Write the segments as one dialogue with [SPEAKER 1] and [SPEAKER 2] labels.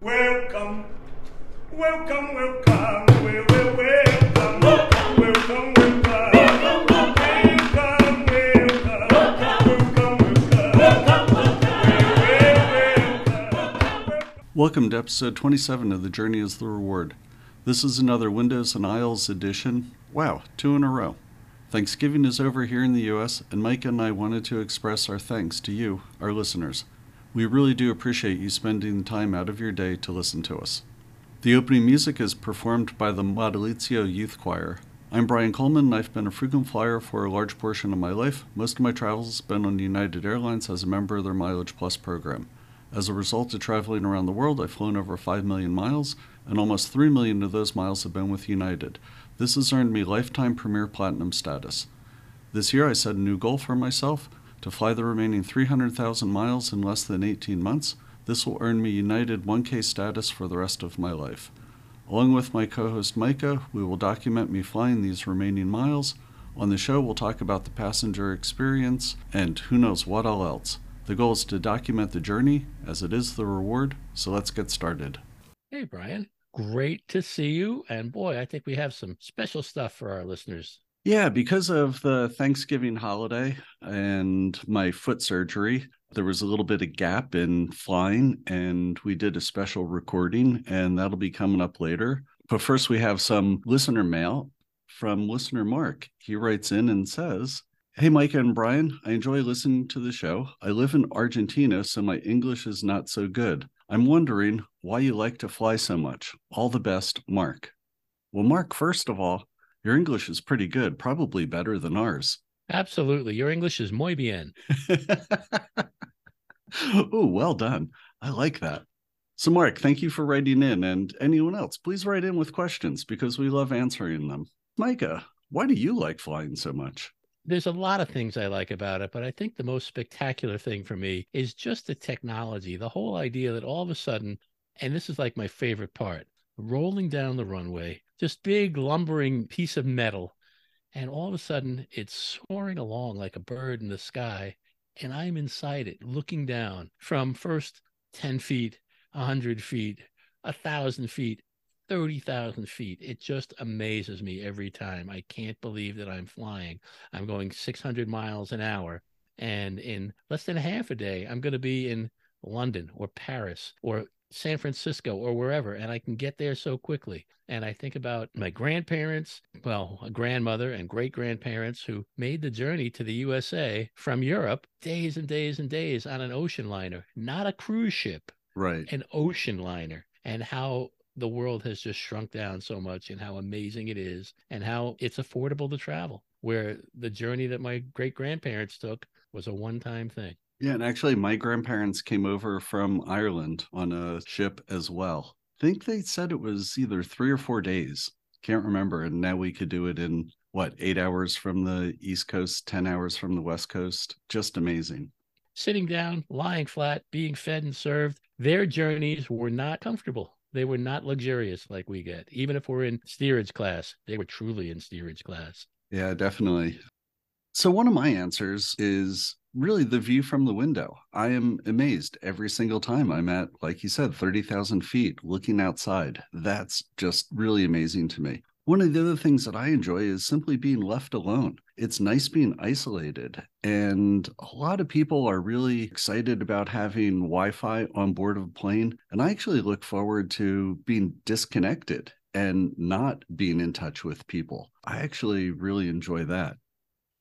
[SPEAKER 1] Welcome, welcome, welcome, welcome, welcome, welcome, welcome. Welcome
[SPEAKER 2] to episode 27 of The Journey is the Reward. This is another Windows and Aisles edition. Wow, two in a row. Thanksgiving is over here in the US, and Mike and I wanted to express our thanks to you, our listeners. We really do appreciate you spending the time out of your day to listen to us. The opening music is performed by the Madalitso Youth Choir. I'm Brian Coleman, and I've been a frequent flyer for a large portion of my life. Most of my travels have been on United Airlines as a member of their Mileage Plus program. As a result of traveling around the world, I've flown over 5 million miles, and almost 3 million of those miles have been with United. This has earned me lifetime Premier Platinum status. This year, I set a new goal for myself to fly the remaining 300,000 miles in less than 18 months. This will earn me United 1K status for the rest of my life. Along with my co host Micah, we will document me flying these remaining miles. On the show, we'll talk about the passenger experience and who knows what all else. The goal is to document the journey as it is the reward, so let's get started.
[SPEAKER 3] Hey, Brian. Great to see you. And boy, I think we have some special stuff for our listeners.
[SPEAKER 2] Yeah, because of the Thanksgiving holiday and my foot surgery, there was a little bit of gap in flying, and we did a special recording, and that'll be coming up later. But first, we have some listener mail from listener Mark. He writes in and says, Hey, Micah and Brian, I enjoy listening to the show. I live in Argentina, so my English is not so good. I'm wondering why you like to fly so much. All the best, Mark. Well, Mark, first of all, your English is pretty good, probably better than ours.
[SPEAKER 3] Absolutely. Your English is muy bien.
[SPEAKER 2] oh, well done. I like that. So, Mark, thank you for writing in. And anyone else, please write in with questions because we love answering them. Micah, why do you like flying so much?
[SPEAKER 3] There's a lot of things I like about it, but I think the most spectacular thing for me is just the technology, the whole idea that all of a sudden, and this is like my favorite part, rolling down the runway, just big lumbering piece of metal. And all of a sudden it's soaring along like a bird in the sky. And I'm inside it looking down from first 10 feet, 100 feet, a thousand feet, 30,000 feet. It just amazes me every time. I can't believe that I'm flying. I'm going 600 miles an hour. And in less than half a day, I'm going to be in London or Paris or San Francisco or wherever, and I can get there so quickly. And I think about my grandparents, well, a grandmother and great grandparents who made the journey to the USA from Europe days and days and days on an ocean liner, not a cruise ship,
[SPEAKER 2] Right.
[SPEAKER 3] an ocean liner, and how the world has just shrunk down so much and how amazing it is and how it's affordable to travel. Where the journey that my great grandparents took was a one time thing.
[SPEAKER 2] Yeah, and actually, my grandparents came over from Ireland on a ship as well. I think they said it was either three or four days. Can't remember. And now we could do it in what, eight hours from the East Coast, 10 hours from the West Coast. Just amazing.
[SPEAKER 3] sitting down, lying flat, being fed and served. Their journeys were not comfortable. They were not luxurious like we get. Even if we're in steerage class, they were truly in steerage class.
[SPEAKER 2] Yeah, definitely. So, one of my answers is really the view from the window. I am amazed every single time I'm at, like you said, 30,000 feet looking outside. That's just really amazing to me. One of the other things that I enjoy is simply being left alone. It's nice being isolated. And a lot of people are really excited about having Wi Fi on board of a plane. And I actually look forward to being disconnected and not being in touch with people. I actually really enjoy that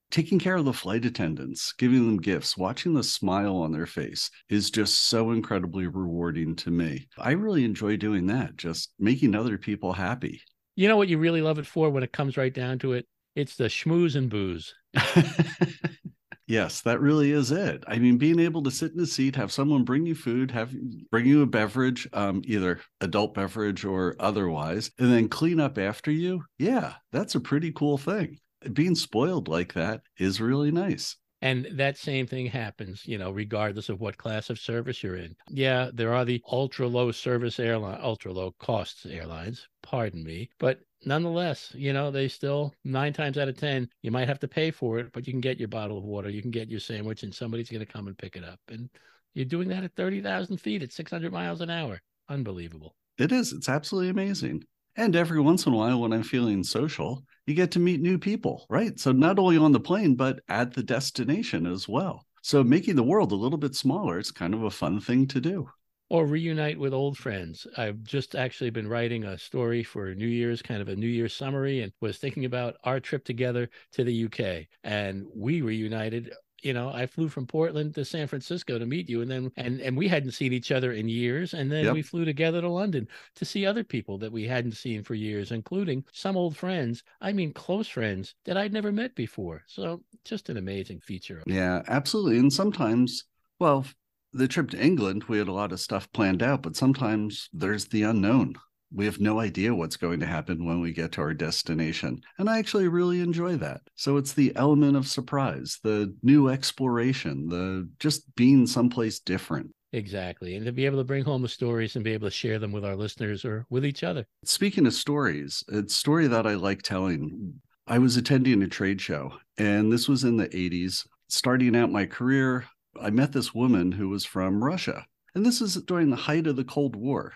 [SPEAKER 2] taking care of the flight attendants, giving them gifts, watching the smile on their face is just so incredibly rewarding to me. I really enjoy doing that, just making other people happy.
[SPEAKER 3] You know what you really love it for when it comes right down to it? It's the schmooze and booze.
[SPEAKER 2] yes, that really is it. I mean, being able to sit in a seat, have someone bring you food, have bring you a beverage, um, either adult beverage or otherwise, and then clean up after you. Yeah, that's a pretty cool thing. Being spoiled like that is really nice.
[SPEAKER 3] And that same thing happens, you know, regardless of what class of service you're in. Yeah, there are the ultra low service airline, ultra low costs airlines, pardon me, but nonetheless, you know, they still nine times out of 10, you might have to pay for it, but you can get your bottle of water, you can get your sandwich, and somebody's going to come and pick it up. And you're doing that at 30,000 feet at 600 miles an hour. unbelievable.
[SPEAKER 2] It is. It's absolutely amazing. And every once in a while, when I'm feeling social, you get to meet new people, right? So not only on the plane, but at the destination as well. So making the world a little bit smaller, it's kind of a fun thing to do.
[SPEAKER 3] Or reunite with old friends. I've just actually been writing a story for New Year's, kind of a New Year's summary, and was thinking about our trip together to the UK. And we reunited you know, I flew from Portland to San Francisco to meet you, and then and and we hadn't seen each other in years, and then
[SPEAKER 2] Yep.
[SPEAKER 3] we flew together to London to see other people that we hadn't seen for years, including some old friends. I mean, close friends that I'd never met before. So just an amazing feature.
[SPEAKER 2] Yeah, absolutely. And sometimes, well, the trip to England, we had a lot of stuff planned out, but sometimes there's the unknown. We have no idea what's going to happen when we get to our destination. And I actually really enjoy that. So it's the element of surprise, the new exploration, the just being someplace different.
[SPEAKER 3] Exactly, and to be able to bring home the stories and be able to share them with our listeners or with each other.
[SPEAKER 2] Speaking of stories, it's a story that I like telling. I was attending a trade show, and this was in the 80s. Starting out my career, I met this woman who was from Russia. And this is during the height of the Cold War.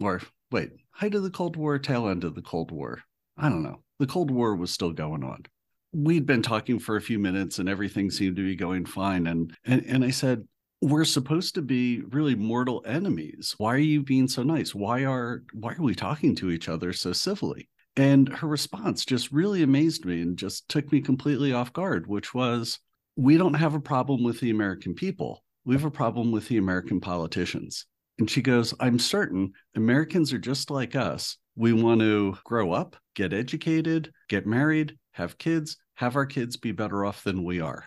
[SPEAKER 2] Or, wait, height of the Cold War, tail end of the Cold War. I don't know. The Cold War was still going on. We'd been talking for a few minutes and everything seemed to be going fine. And, and, and I said, we're supposed to be really mortal enemies. Why are you being so nice? Why are why are we talking to each other so civilly? And her response just really amazed me and just took me completely off guard, which was, we don't have a problem with the American people. We have a problem with the American politicians. And she goes, I'm certain Americans are just like us. We want to grow up, get educated, get married, have kids, have our kids be better off than we are.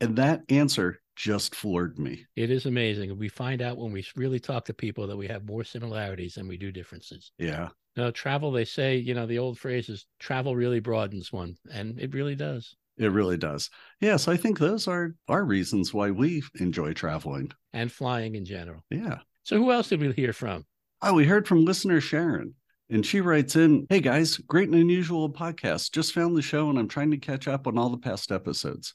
[SPEAKER 2] And that answer just floored me.
[SPEAKER 3] It is amazing. We find out when we really talk to people that we have more similarities than we do differences.
[SPEAKER 2] Yeah.
[SPEAKER 3] No, travel, they say, you know, the old phrase is travel really broadens one, and it really does.
[SPEAKER 2] It really does. Yes, I think those are our reasons why we enjoy traveling.
[SPEAKER 3] And flying in general.
[SPEAKER 2] Yeah.
[SPEAKER 3] So, who else did we hear from?
[SPEAKER 2] Oh, we heard from listener Sharon, and she writes in Hey guys, great and unusual podcast. Just found the show and I'm trying to catch up on all the past episodes.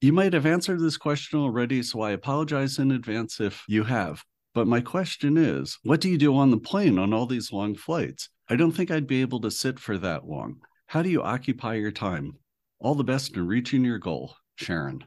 [SPEAKER 2] You might have answered this question already, so I apologize in advance if you have. But my question is what do you do on the plane on all these long flights? I don't think I'd be able to sit for that long. How do you occupy your time? All the best in reaching your goal, Sharon.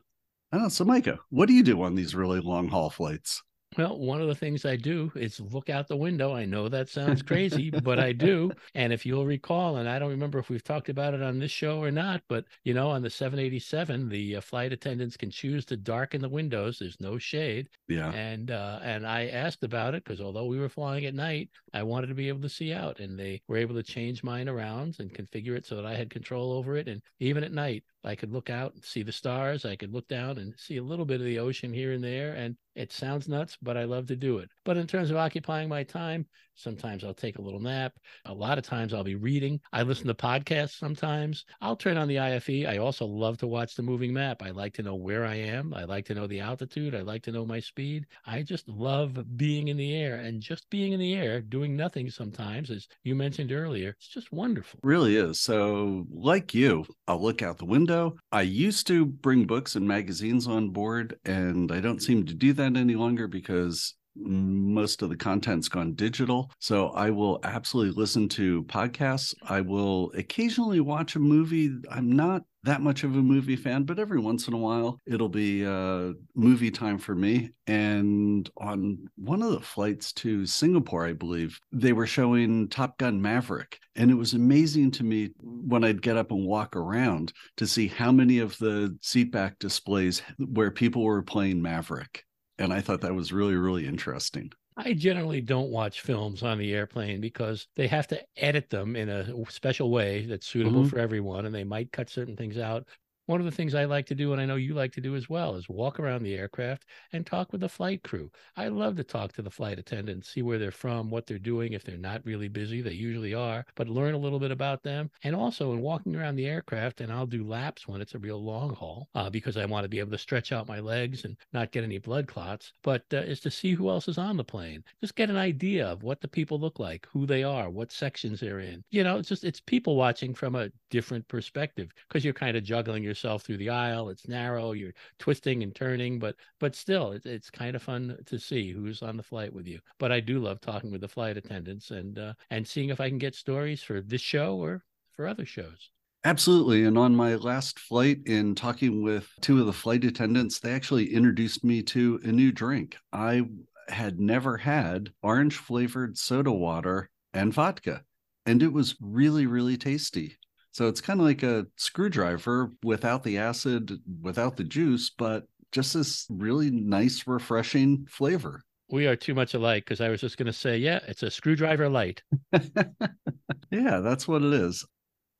[SPEAKER 2] Don't. So, Micah, what do you do on these really long haul flights?
[SPEAKER 3] Well, one of the things I do is look out the window. I know that sounds crazy, but I do. And if you'll recall, and I don't remember if we've talked about it on this show or not, but you know, on the 787, the uh, flight attendants can choose to darken the windows. There's no shade.
[SPEAKER 2] Yeah.
[SPEAKER 3] And uh, and I asked about it because although we were flying at night, I wanted to be able to see out, and they were able to change mine around and configure it so that I had control over it. And even at night, I could look out and see the stars. I could look down and see a little bit of the ocean here and there. And it sounds nuts, but I love to do it. But in terms of occupying my time, sometimes I'll take a little nap. A lot of times I'll be reading. I listen to podcasts sometimes. I'll turn on the IFE. I also love to watch the moving map. I like to know where I am. I like to know the altitude. I like to know my speed. I just love being in the air and just being in the air, doing nothing sometimes, as you mentioned earlier. It's just wonderful.
[SPEAKER 2] really is. So, like you, I'll look out the window. I used to bring books and magazines on board, and I don't seem to do that any longer because most of the content's gone digital. So, I will absolutely listen to podcasts. I will occasionally watch a movie. I'm not that much of a movie fan, but every once in a while it'll be uh, movie time for me. And on one of the flights to Singapore, I believe, they were showing Top Gun Maverick. And it was amazing to me when I'd get up and walk around to see how many of the seatback displays where people were playing Maverick. And I thought that was really, really interesting.
[SPEAKER 3] I generally don't watch films on the airplane because they have to edit them in a special way that's suitable
[SPEAKER 2] Mhm.
[SPEAKER 3] for everyone and they might cut certain things out. One of the things I like to do, and I know you like to do as well, is walk around the aircraft and talk with the flight crew. I love to talk to the flight attendants, see where they're from, what they're doing. If they're not really busy, they usually are, but learn a little bit about them. And also in walking around the aircraft, and I'll do laps when it's a real long haul uh, because I want to be able to stretch out my legs and not get any blood clots, but uh, is to see who else is on the plane. Just get an idea of what the people look like, who they are, what sections they're in. You know, it's just, it's people watching from a different perspective because you're kind of juggling your yourself through the aisle. It's narrow, you're twisting and turning, but but still, it's it's kind of fun to see who's on the flight with you. But I do love talking with the flight attendants and uh, and seeing if I can get stories for this show or for other shows.
[SPEAKER 2] Absolutely. And on my last flight, in talking with two of the flight attendants, they actually introduced me to a new drink. I had never had orange flavored soda water and vodka, and it was really, really tasty. So it's kind of like a screwdriver without the acid, without the juice, but just this really nice, refreshing flavor.
[SPEAKER 3] We are too much alike because I was just going to say, yeah, it's a screwdriver light.
[SPEAKER 2] yeah, that's what it is.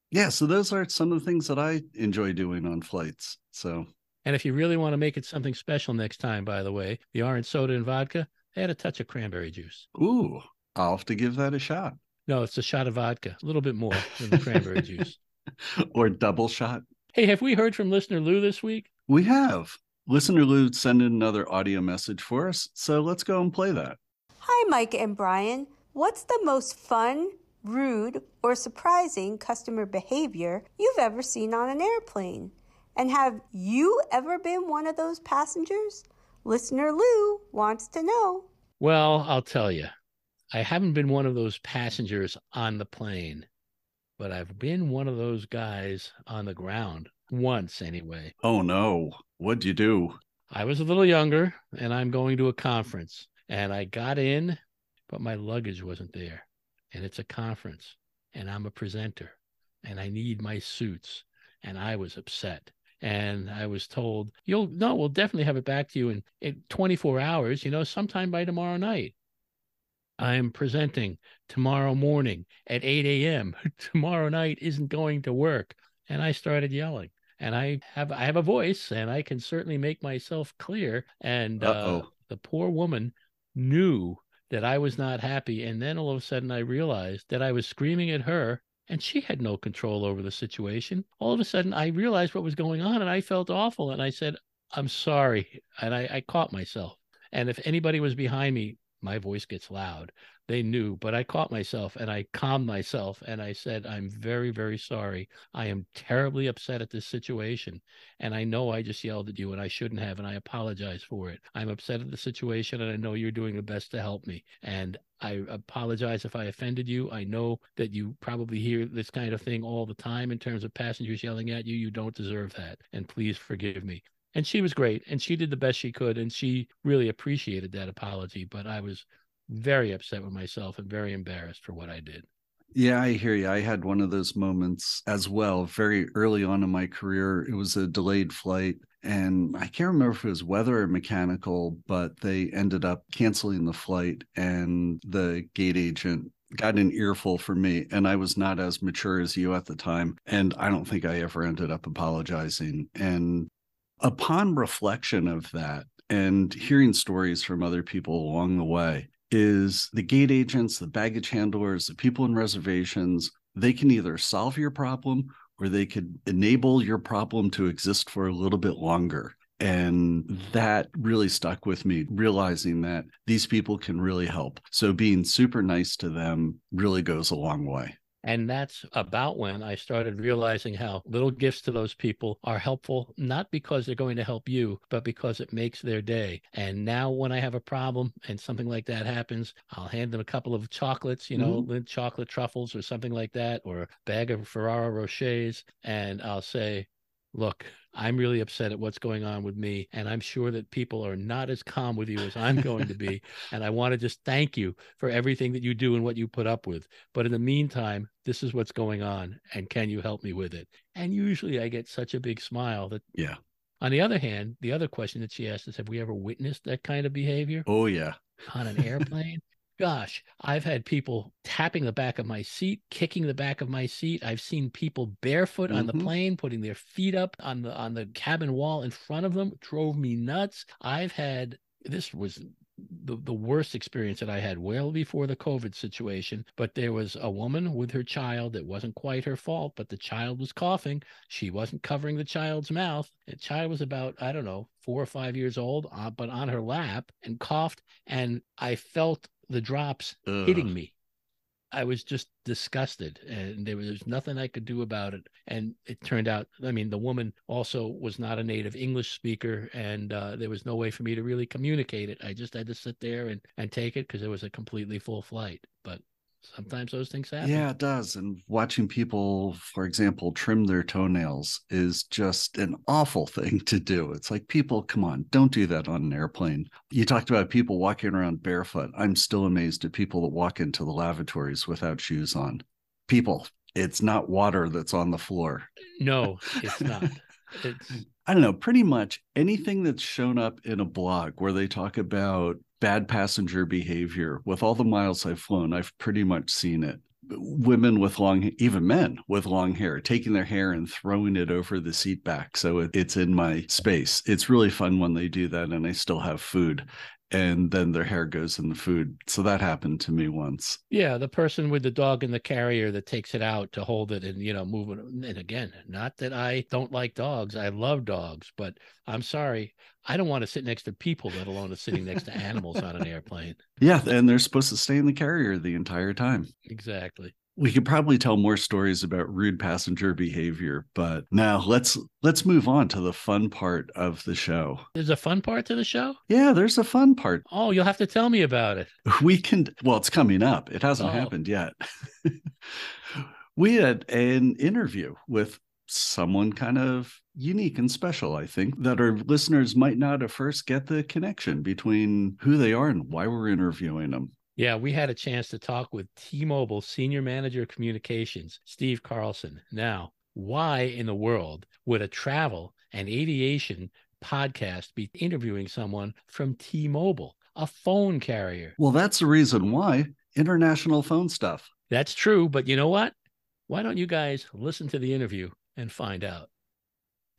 [SPEAKER 2] Yeah, so those are some of the things that I enjoy doing on flights. So,
[SPEAKER 3] and if you really want to make it something special next time, by the way, the orange soda and vodka, add a touch of cranberry juice.
[SPEAKER 2] Ooh, I'll have to give that a shot.
[SPEAKER 3] No, it's a shot of vodka, a little bit more than the cranberry juice.
[SPEAKER 2] Or double shot.
[SPEAKER 3] Hey, have we heard from listener Lou this week?
[SPEAKER 2] We have. Listener Lou sent in another audio message for us. So let's go and play that.
[SPEAKER 4] Hi, Mike and Brian. What's the most fun, rude, or surprising customer behavior you've ever seen on an airplane? And have you ever been one of those passengers? Listener Lou wants to know.
[SPEAKER 3] Well, I'll tell you. I haven't been one of those passengers on the plane, but I've been one of those guys on the ground once anyway.
[SPEAKER 2] Oh no. What'd you do?
[SPEAKER 3] I was a little younger and I'm going to a conference and I got in, but my luggage wasn't there. And it's a conference and I'm a presenter and I need my suits. And I was upset. And I was told, you'll no, we'll definitely have it back to you in, in 24 hours, you know, sometime by tomorrow night. I am presenting tomorrow morning at 8 a.m. tomorrow night isn't going to work. And I started yelling. And I have I have a voice and I can certainly make myself clear. And uh, the poor woman knew that I was not happy. And then all of a sudden I realized that I was screaming at her and she had no control over the situation. All of a sudden I realized what was going on and I felt awful. And I said, I'm sorry. And I, I caught myself. And if anybody was behind me, my voice gets loud. They knew, but I caught myself and I calmed myself and I said, I'm very, very sorry. I am terribly upset at this situation. And I know I just yelled at you and I shouldn't have, and I apologize for it. I'm upset at the situation and I know you're doing the best to help me. And I apologize if I offended you. I know that you probably hear this kind of thing all the time in terms of passengers yelling at you. You don't deserve that. And please forgive me and she was great and she did the best she could and she really appreciated that apology but i was very upset with myself and very embarrassed for what i did.
[SPEAKER 2] Yeah i hear you i had one of those moments as well very early on in my career. It was a delayed flight and i can't remember if it was weather or mechanical but they ended up canceling the flight and the gate agent got an earful for me and i was not as mature as you at the time and i don't think i ever ended up apologizing and upon reflection of that and hearing stories from other people along the way is the gate agents the baggage handlers the people in reservations they can either solve your problem or they could enable your problem to exist for a little bit longer. And that really stuck with me realizing that these people can really help. So being super nice to them really goes a long way
[SPEAKER 3] and that's about when I started realizing how little gifts to those people are helpful, not because they're going to help you, but because it makes their day. And now, when I have a problem and something like that happens, I'll hand them a couple of chocolates, you know, mm-hmm. chocolate truffles or something like that, or a bag of Ferrero Rochers. And I'll say, look, I'm really upset at what's going on with me. And I'm sure that people are not as calm with you as I'm going to be. And I want to just thank you for everything that you do and what you put up with. But in the meantime, this is what's going on. And can you help me with it? And usually I get such a big smile that,
[SPEAKER 2] yeah.
[SPEAKER 3] On the other hand, the other question that she asked is Have we ever witnessed that kind of behavior?
[SPEAKER 2] Oh, yeah.
[SPEAKER 3] On an airplane? Gosh, I've had people tapping the back of my seat, kicking the back of my seat. I've seen people barefoot mm-hmm. on the mm-hmm. plane, putting their feet up on the on the cabin wall in front of them. Drove me nuts. I've had this was the, the worst experience that I had well before the COVID situation. But there was a woman with her child. It wasn't quite her fault, but the child was coughing. She wasn't covering the child's mouth. The child was about, I don't know, four or five years old, uh, but on her lap and coughed. And I felt the drops Ugh. hitting me. I was just disgusted and there was nothing I could do about it. And it turned out, I mean, the woman also was not a native English speaker and uh, there was no way for me to really communicate it. I just had to sit there and, and take it because it was a completely full flight. But sometimes those things happen.
[SPEAKER 2] Yeah, it does. And watching people, for example, trim their toenails is just an awful thing to do. It's like, people, come on, don't do that on an airplane. You talked about people walking around barefoot. I'm still amazed at people that walk into the lavatories without shoes on. People, it's not water that's on the floor.
[SPEAKER 3] No, it's not. It's
[SPEAKER 2] I don't know, pretty much anything that's shown up in a blog where they talk about bad passenger behavior with all the miles I've flown, I've pretty much seen it. Women with long, even men with long hair, taking their hair and throwing it over the seat back. So it, it's in my space. It's really fun when they do that and I still have food and then their hair goes in the food. So that happened to me once.
[SPEAKER 3] Yeah, the person with the dog in the carrier that takes it out to hold it and you know move it. And again, not that I don't like dogs. I love dogs, but I'm sorry, I don't want to sit next to people, let alone sitting next to animals on an airplane.
[SPEAKER 2] Yeah, and they're supposed to stay in the carrier the entire time.
[SPEAKER 3] Exactly
[SPEAKER 2] we could probably tell more stories about rude passenger behavior but now let's let's move on to the fun part of the show.
[SPEAKER 3] There's a fun part to the show?
[SPEAKER 2] Yeah there's a fun part.
[SPEAKER 3] Oh you'll have to tell me about it.
[SPEAKER 2] We can well it's coming up. It hasn't
[SPEAKER 3] Oh.
[SPEAKER 2] happened yet. We had an interview with someone kind of unique and special i think that our listeners might not at first get the connection between who they are and why we're interviewing them
[SPEAKER 3] Yeah, we had a chance to talk with T Mobile Senior Manager of Communications, Steve Carlson. Now, why in the world would a travel and aviation podcast be interviewing someone from T Mobile, a phone carrier?
[SPEAKER 2] well that's the reason why international phone stuff
[SPEAKER 3] That's true, but you know what? Why don't you guys listen to the interview and find out?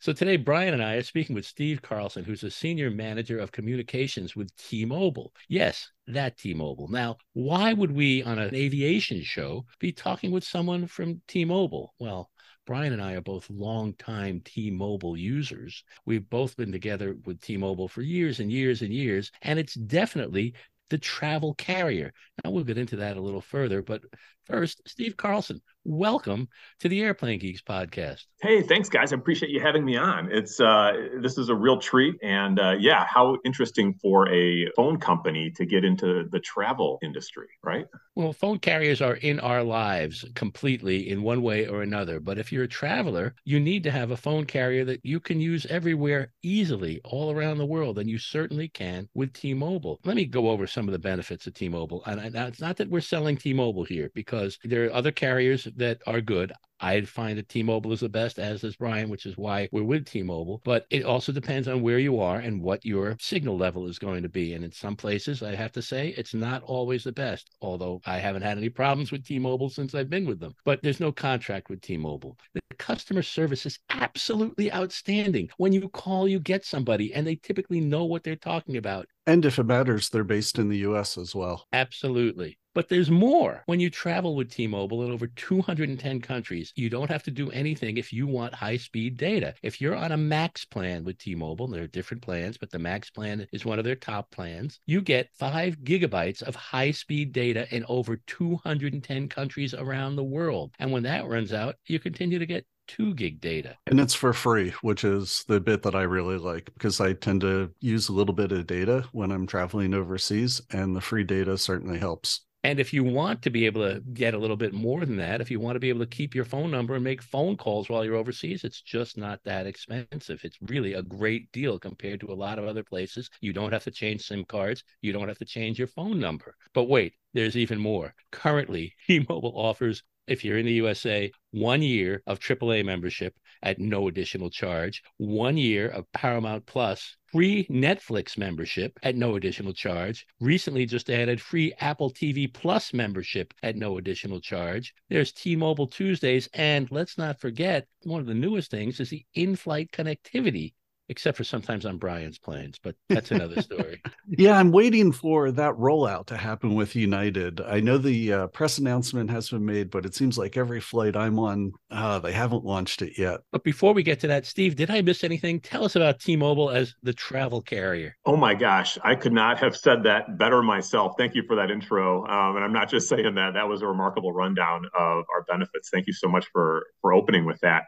[SPEAKER 3] So today, Brian and I are speaking with Steve Carlson, who's a senior manager of communications with T-Mobile. Yes, that T-Mobile. Now, why would we on an aviation show be talking with someone from T-Mobile? Well, Brian and I are both longtime T-Mobile users. We've both been together with T-Mobile for years and years and years, and it's definitely the travel carrier. Now we'll get into that a little further, but first, Steve Carlson, welcome to the Airplane Geeks podcast.
[SPEAKER 5] Hey, thanks, guys. I appreciate you having me on. It's uh, this is a real treat, and uh, yeah, how interesting for a phone company to get into the travel industry, right?
[SPEAKER 3] Well, phone carriers are in our lives completely in one way or another. But if you're a traveler, you need to have a phone carrier that you can use everywhere easily, all around the world. And you certainly can with T Mobile. Let me go over some of the benefits of T Mobile. And I, now, it's not that we're selling T Mobile here, because there are other carriers that are good. I find that T-Mobile is the best, as does Brian, which is why we're with T-Mobile. But it also depends on where you are and what your signal level is going to be. And in some places, I have to say, it's not always the best. Although I haven't had any problems with T-Mobile since I've been with them. But there's no contract with T-Mobile. The customer service is absolutely outstanding. When you call, you get somebody, and they typically know what they're talking about.
[SPEAKER 2] and if it matters they're based in the us as well
[SPEAKER 3] Absolutely. But there's more. When you travel with T Mobile in over 210 countries, you don't have to do anything if you want high speed data. If you're on a max plan with T Mobile, there are different plans, but the max plan is one of their top plans, you get five gigabytes of high speed data in over 210 countries around the world. And when that runs out, you continue to get two gig data.
[SPEAKER 2] And it's for free, which is the bit that I really like because I tend to use a little bit of data when I'm traveling overseas, and the free data certainly helps.
[SPEAKER 3] And if you want to be able to get a little bit more than that, if you want to be able to keep your phone number and make phone calls while you're overseas, it's just not that expensive. It's really a great deal compared to a lot of other places. You don't have to change SIM cards, you don't have to change your phone number. But wait, there's even more. Currently, T-Mobile offers if you're in the USA, one year of AAA membership at no additional charge, one year of Paramount Plus, free Netflix membership at no additional charge. Recently just added free Apple TV Plus membership at no additional charge. There's T-Mobile Tuesdays, and let's not forget one of the newest things is the in-flight connectivity except for sometimes on Brian's planes, but that's another story.
[SPEAKER 2] yeah, I'm waiting for that rollout to happen with United. I know the uh, press announcement has been made, but it seems like every flight I'm on, uh, they haven't launched it yet.
[SPEAKER 3] But before we get to that, Steve, did I miss anything? Tell us about T Mobile as the travel carrier.
[SPEAKER 5] Oh my gosh, I could not have said that better myself. Thank you for that intro. Um, and I'm not just saying that, that was a remarkable rundown of our benefits. Thank you so much for, for opening with that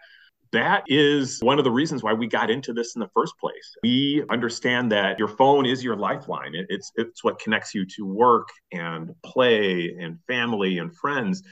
[SPEAKER 5] that is one of the reasons why we got into this in the first place. We understand that your phone is your lifeline. It, it's it's what connects you to work and play and family and friends.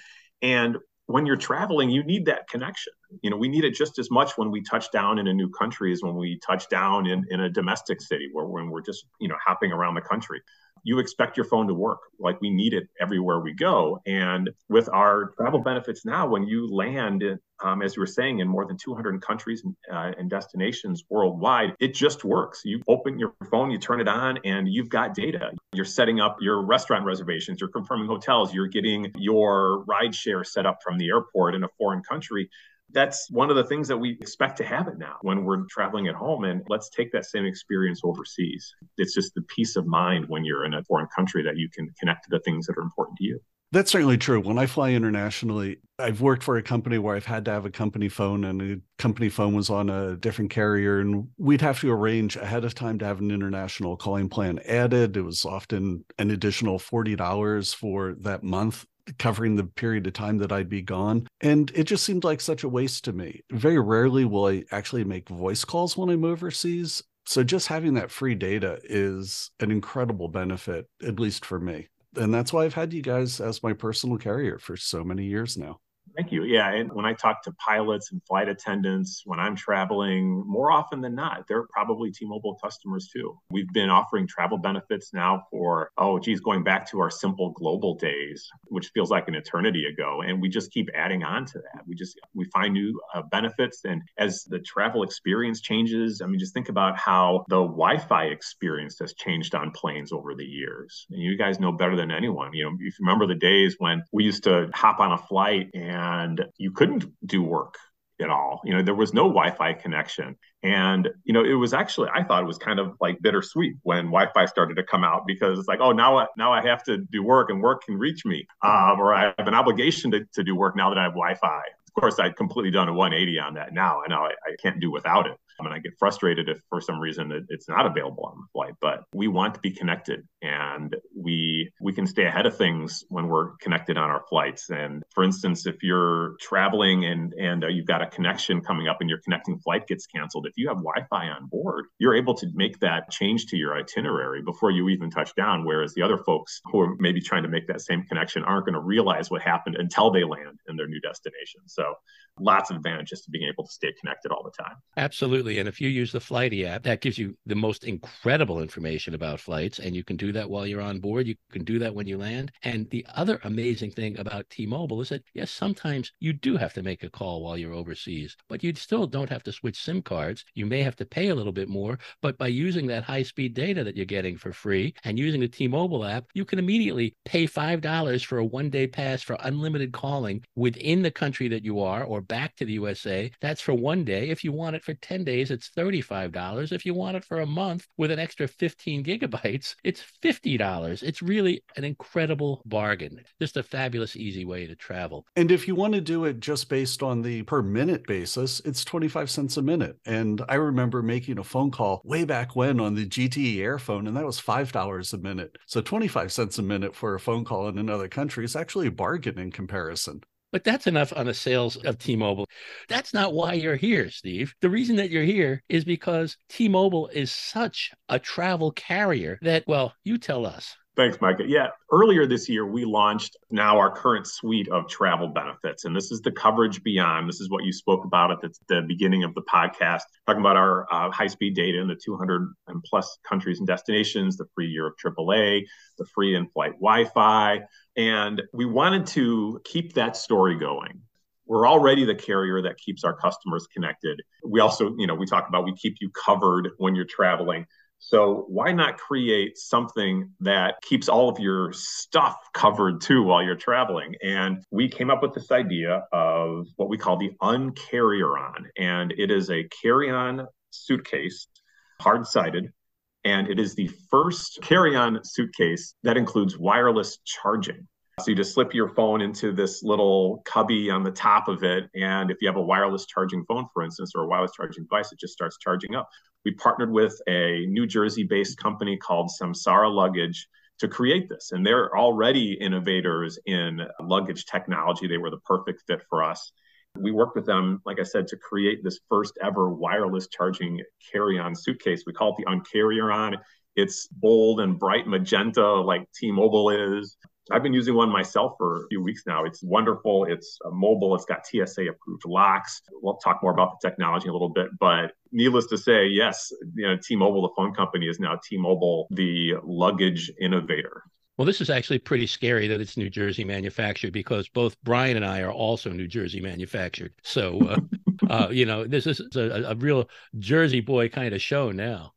[SPEAKER 5] And when you're traveling, you need that connection. You know, we need it just as much when we touch down in a new country as when we touch down in, in a domestic city where when we're just, you know, hopping around the country you expect your phone to work. Like we need it everywhere we go. And with our travel benefits now, when you land, um, as you were saying, in more than 200 countries uh, and destinations worldwide, it just works. You open your phone, you turn it on, and you've got data. You're setting up your restaurant reservations, you're confirming hotels, you're getting your ride share set up from the airport in a foreign country that's one of the things that we expect to have it now when we're traveling at home. And let's take that same experience overseas. It's just the peace of mind when you're in a foreign country that you can connect to the things that are important to you.
[SPEAKER 2] That's certainly true. When I fly internationally, I've worked for a company where I've had to have a company phone, and the company phone was on a different carrier, and we'd have to arrange ahead of time to have an international calling plan added. It was often an additional $40 for that month covering the period of time that I'd be gone. And it just seemed like such a waste to me. Very rarely will I actually make voice calls when I'm overseas. So just having that free data is an incredible benefit, at least for me. And that's why I've had you guys as my personal carrier for so many years now.
[SPEAKER 5] Thank you. Yeah. And when I talk to pilots and flight attendants, when I'm traveling, more often than not, they're probably T Mobile customers too. We've been offering travel benefits now for, oh, geez, going back to our simple global days, which feels like an eternity ago. And we just keep adding on to that. We just, we find new uh, benefits. And as the travel experience changes, I mean, just think about how the Wi Fi experience has changed on planes over the years. And you guys know better than anyone. You know, if you remember the days when we used to hop on a flight and and you couldn't do work at all. You know, there was no Wi-Fi connection. And, you know, it was actually, I thought it was kind of like bittersweet when Wi-Fi started to come out because it's like, oh, now, I, now I have to do work and work can reach me. Um, or I have an obligation to, to do work now that I have Wi-Fi. Of course, I'd completely done a 180 on that now. I know I, I can't do without it. I mean, I get frustrated if for some reason it, it's not available on the flight, but we want to be connected and we we can stay ahead of things when we're connected on our flights. And for instance, if you're traveling and and uh, you've got a connection coming up and your connecting flight gets canceled, if you have Wi-Fi on board, you're able to make that change to your itinerary before you even touch down. Whereas the other folks who are maybe trying to make that same connection aren't going to realize what happened until they land in their new destination. So lots of advantages to being able to stay connected all the time.
[SPEAKER 3] Absolutely. And if you use the Flighty app, that gives you the most incredible information about flights. And you can do that while you're on board. You can do that when you land. And the other amazing thing about T Mobile is that, yes, sometimes you do have to make a call while you're overseas, but you still don't have to switch SIM cards. You may have to pay a little bit more, but by using that high speed data that you're getting for free and using the T Mobile app, you can immediately pay $5 for a one day pass for unlimited calling within the country that you are or back to the USA. That's for one day. If you want it for 10 days, it's $35. If you want it for a month with an extra 15 gigabytes, it's $50. It's really an incredible bargain. Just a fabulous, easy way to travel.
[SPEAKER 2] And if you want to do it just based on the per minute basis, it's 25 cents a minute. And I remember making a phone call way back when on the GTE Airphone, and that was $5 a minute. So 25 cents a minute for a phone call in another country is actually a bargain in comparison.
[SPEAKER 3] But that's enough on the sales of T Mobile. That's not why you're here, Steve. The reason that you're here is because T Mobile is such a travel carrier that, well, you tell us.
[SPEAKER 5] Thanks, Micah. Yeah, earlier this year, we launched now our current suite of travel benefits. And this is the coverage beyond. This is what you spoke about at the, the beginning of the podcast, talking about our uh, high speed data in the 200 and plus countries and destinations, the free year of AAA, the free in flight Wi Fi. And we wanted to keep that story going we're already the carrier that keeps our customers connected. We also, you know, we talk about we keep you covered when you're traveling. So why not create something that keeps all of your stuff covered too while you're traveling? And we came up with this idea of what we call the Uncarrier On, and it is a carry-on suitcase hard sided, and it is the first carry on suitcase that includes wireless charging. So you just slip your phone into this little cubby on the top of it. And if you have a wireless charging phone, for instance, or a wireless charging device, it just starts charging up. We partnered with a New Jersey based company called Samsara Luggage to create this. And they're already innovators in luggage technology. They were the perfect fit for us. We worked with them, like I said, to create this first ever wireless charging carry on suitcase. We call it the Uncarrier On. It's bold and bright magenta, like T Mobile is. I've been using one myself for a few weeks now. It's wonderful. It's mobile. It's got TSA approved locks. We'll talk more about the technology a little bit, but needless to say, yes, you know, T-Mobile, the phone company, is now T-Mobile, the luggage innovator.
[SPEAKER 3] Well, this is actually pretty scary that it's New Jersey manufactured because both Brian and I are also New Jersey manufactured. So, uh, uh, you know, this is a, a real Jersey boy kind of show now.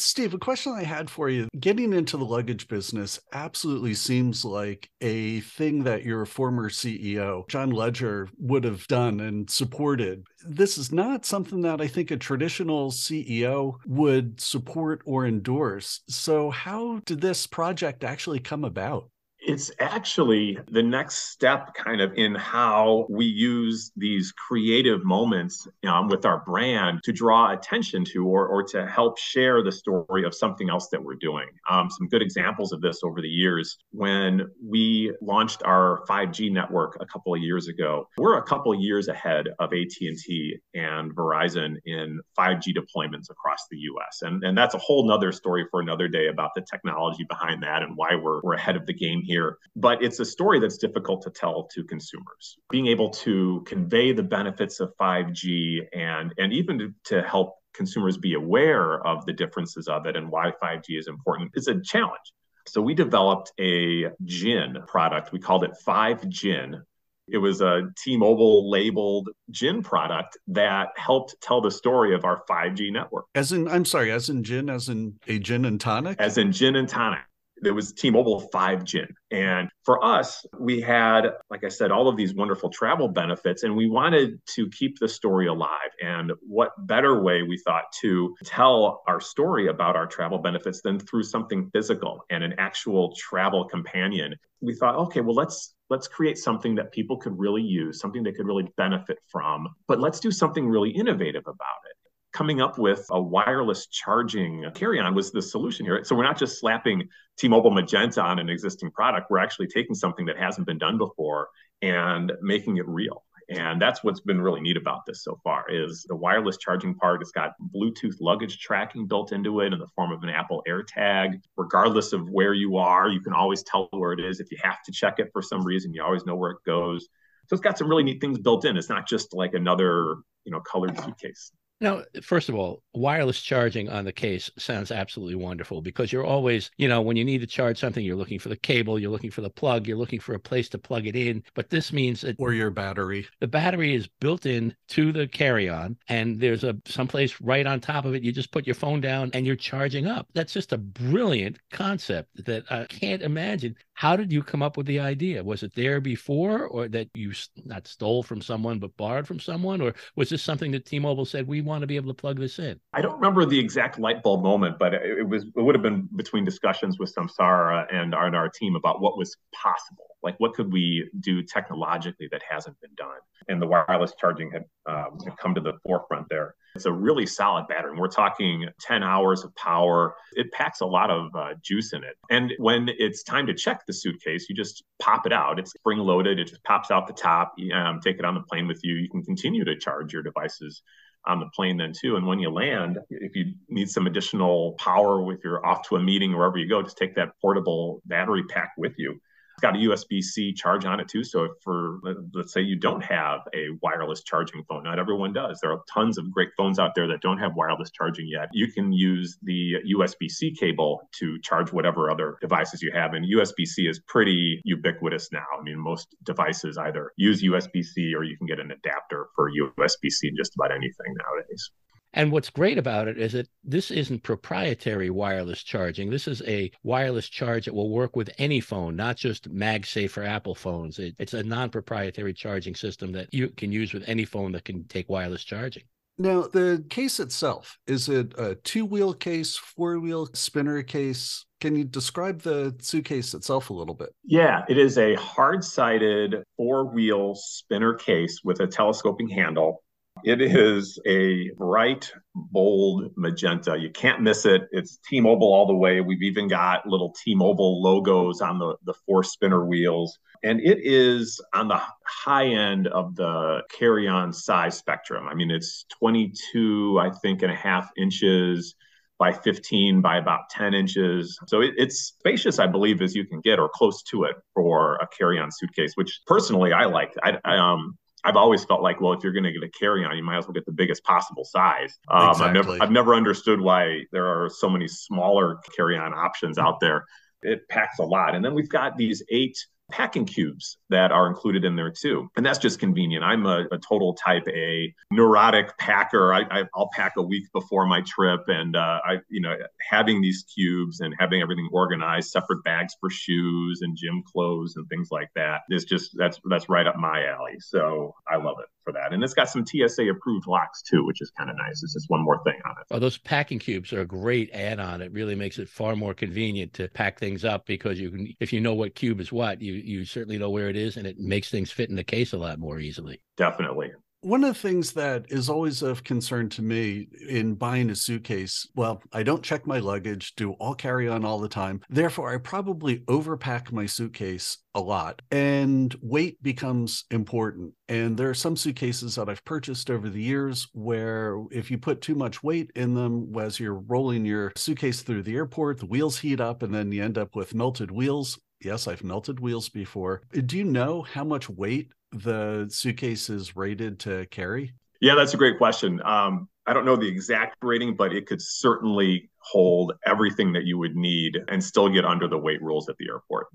[SPEAKER 2] Steve, a question I had for you getting into the luggage business absolutely seems like a thing that your former CEO, John Legere, would have done and supported. This is not something that I think a traditional CEO would support or endorse. So, how did this project actually come about?
[SPEAKER 5] It's actually the next step, kind of, in how we use these creative moments um, with our brand to draw attention to or, or to help share the story of something else that we're doing. Um, some good examples of this over the years when we launched our 5G network a couple of years ago. We're a couple of years ahead of AT&T and Verizon in 5G deployments across the U.S. And, and that's a whole nother story for another day about the technology behind that and why we're, we're ahead of the game here here, but it's a story that's difficult to tell to consumers. Being able to convey the benefits of 5G and, and even to, to help consumers be aware of the differences of it and why 5G is important is a challenge. So we developed a gin product. We called it 5Gin. It was a T-Mobile labeled gin product that helped tell the story of our 5G network.
[SPEAKER 2] As in, I'm sorry, as in gin, as in a gin and tonic?
[SPEAKER 5] As in gin and tonic there was T-Mobile 5 Gin. And for us, we had, like I said, all of these wonderful travel benefits, and we wanted to keep the story alive. And what better way we thought to tell our story about our travel benefits than through something physical and an actual travel companion? We thought, okay, well, let's let's create something that people could really use, something they could really benefit from, but let's do something really innovative about it coming up with a wireless charging carry on was the solution here. So we're not just slapping T Mobile Magenta on an existing product, we're actually taking something that hasn't been done before and making it real. And that's what's been really neat about this so far is the wireless charging part. It's got Bluetooth luggage tracking built into it in the form of an Apple AirTag. Regardless of where you are, you can always tell where it is. If you have to check it for some reason, you always know where it goes. So it's got some really neat things built in. It's not just like another, you know, colored suitcase.
[SPEAKER 3] Now, first of all, wireless charging on the case sounds absolutely wonderful because you're always, you know, when you need to charge something, you're looking for the cable, you're looking for the plug, you're looking for a place to plug it in. But this means that
[SPEAKER 2] or your battery.
[SPEAKER 3] The battery is built in to the carry-on, and there's a someplace right on top of it. You just put your phone down and you're charging up. That's just a brilliant concept that I can't imagine. How did you come up with the idea? Was it there before, or that you not stole from someone but borrowed from someone, or was this something that T-Mobile said we want to be able to plug this in?
[SPEAKER 5] I don't remember the exact light bulb moment, but it was it would have been between discussions with Samsara and our, and our team about what was possible. Like what could we do technologically that hasn't been done? And the wireless charging had, um, had come to the forefront there. It's a really solid battery. We're talking 10 hours of power. It packs a lot of uh, juice in it. And when it's time to check the suitcase, you just pop it out. It's spring loaded. It just pops out the top. Um, take it on the plane with you. You can continue to charge your devices on the plane then too. And when you land, if you need some additional power with your off to a meeting or wherever you go, just take that portable battery pack with you. It's got a USB C charge on it too. So for let's say you don't have a wireless charging phone, not everyone does. There are tons of great phones out there that don't have wireless charging yet. You can use the USB C cable to charge whatever other devices you have. And USB C is pretty ubiquitous now. I mean, most devices either use USB C or you can get an adapter for USB C in just about anything nowadays.
[SPEAKER 3] And what's great about it is that this isn't proprietary wireless charging. This is a wireless charge that will work with any phone, not just MagSafe for Apple phones. It, it's a non proprietary charging system that you can use with any phone that can take wireless charging.
[SPEAKER 2] Now, the case itself, is it a two wheel case, four wheel spinner case? Can you describe the suitcase itself a little bit?
[SPEAKER 5] Yeah, it is a hard sided four wheel spinner case with a telescoping handle. It is a bright, bold magenta. You can't miss it. It's T Mobile all the way. We've even got little T Mobile logos on the, the four spinner wheels. And it is on the high end of the carry on size spectrum. I mean, it's 22, I think, and a half inches by 15 by about 10 inches. So it, it's spacious, I believe, as you can get or close to it for a carry on suitcase, which personally I like. I, I um, I've always felt like, well, if you're going to get a carry on, you might as well get the biggest possible size. Um, exactly. I've never, I've never understood why there are so many smaller carry on options out there. It packs a lot. And then we've got these eight packing cubes that are included in there too. And that's just convenient. I'm a, a total type A neurotic packer. I, will pack a week before my trip. And, uh, I, you know, having these cubes and having everything organized, separate bags for shoes and gym clothes and things like that is just, that's, that's right up my alley. So I love it for that. And it's got some TSA approved locks too, which is kind of nice. It's just one more thing on it.
[SPEAKER 3] Oh, those packing cubes are a great add on. It really makes it far more convenient to pack things up because you can, if you know what cube is what, you, you certainly know where it is and it makes things fit in the case a lot more easily.
[SPEAKER 5] Definitely.
[SPEAKER 2] One of the things that is always of concern to me in buying a suitcase, well, I don't check my luggage, do all carry on all the time. Therefore, I probably overpack my suitcase a lot and weight becomes important. And there are some suitcases that I've purchased over the years where if you put too much weight in them as you're rolling your suitcase through the airport, the wheels heat up and then you end up with melted wheels. Yes, I've melted wheels before. Do you know how much weight the suitcase is rated to carry?
[SPEAKER 5] Yeah, that's a great question. Um, I don't know the exact rating, but it could certainly hold everything that you would need and still get under the weight rules at the airport.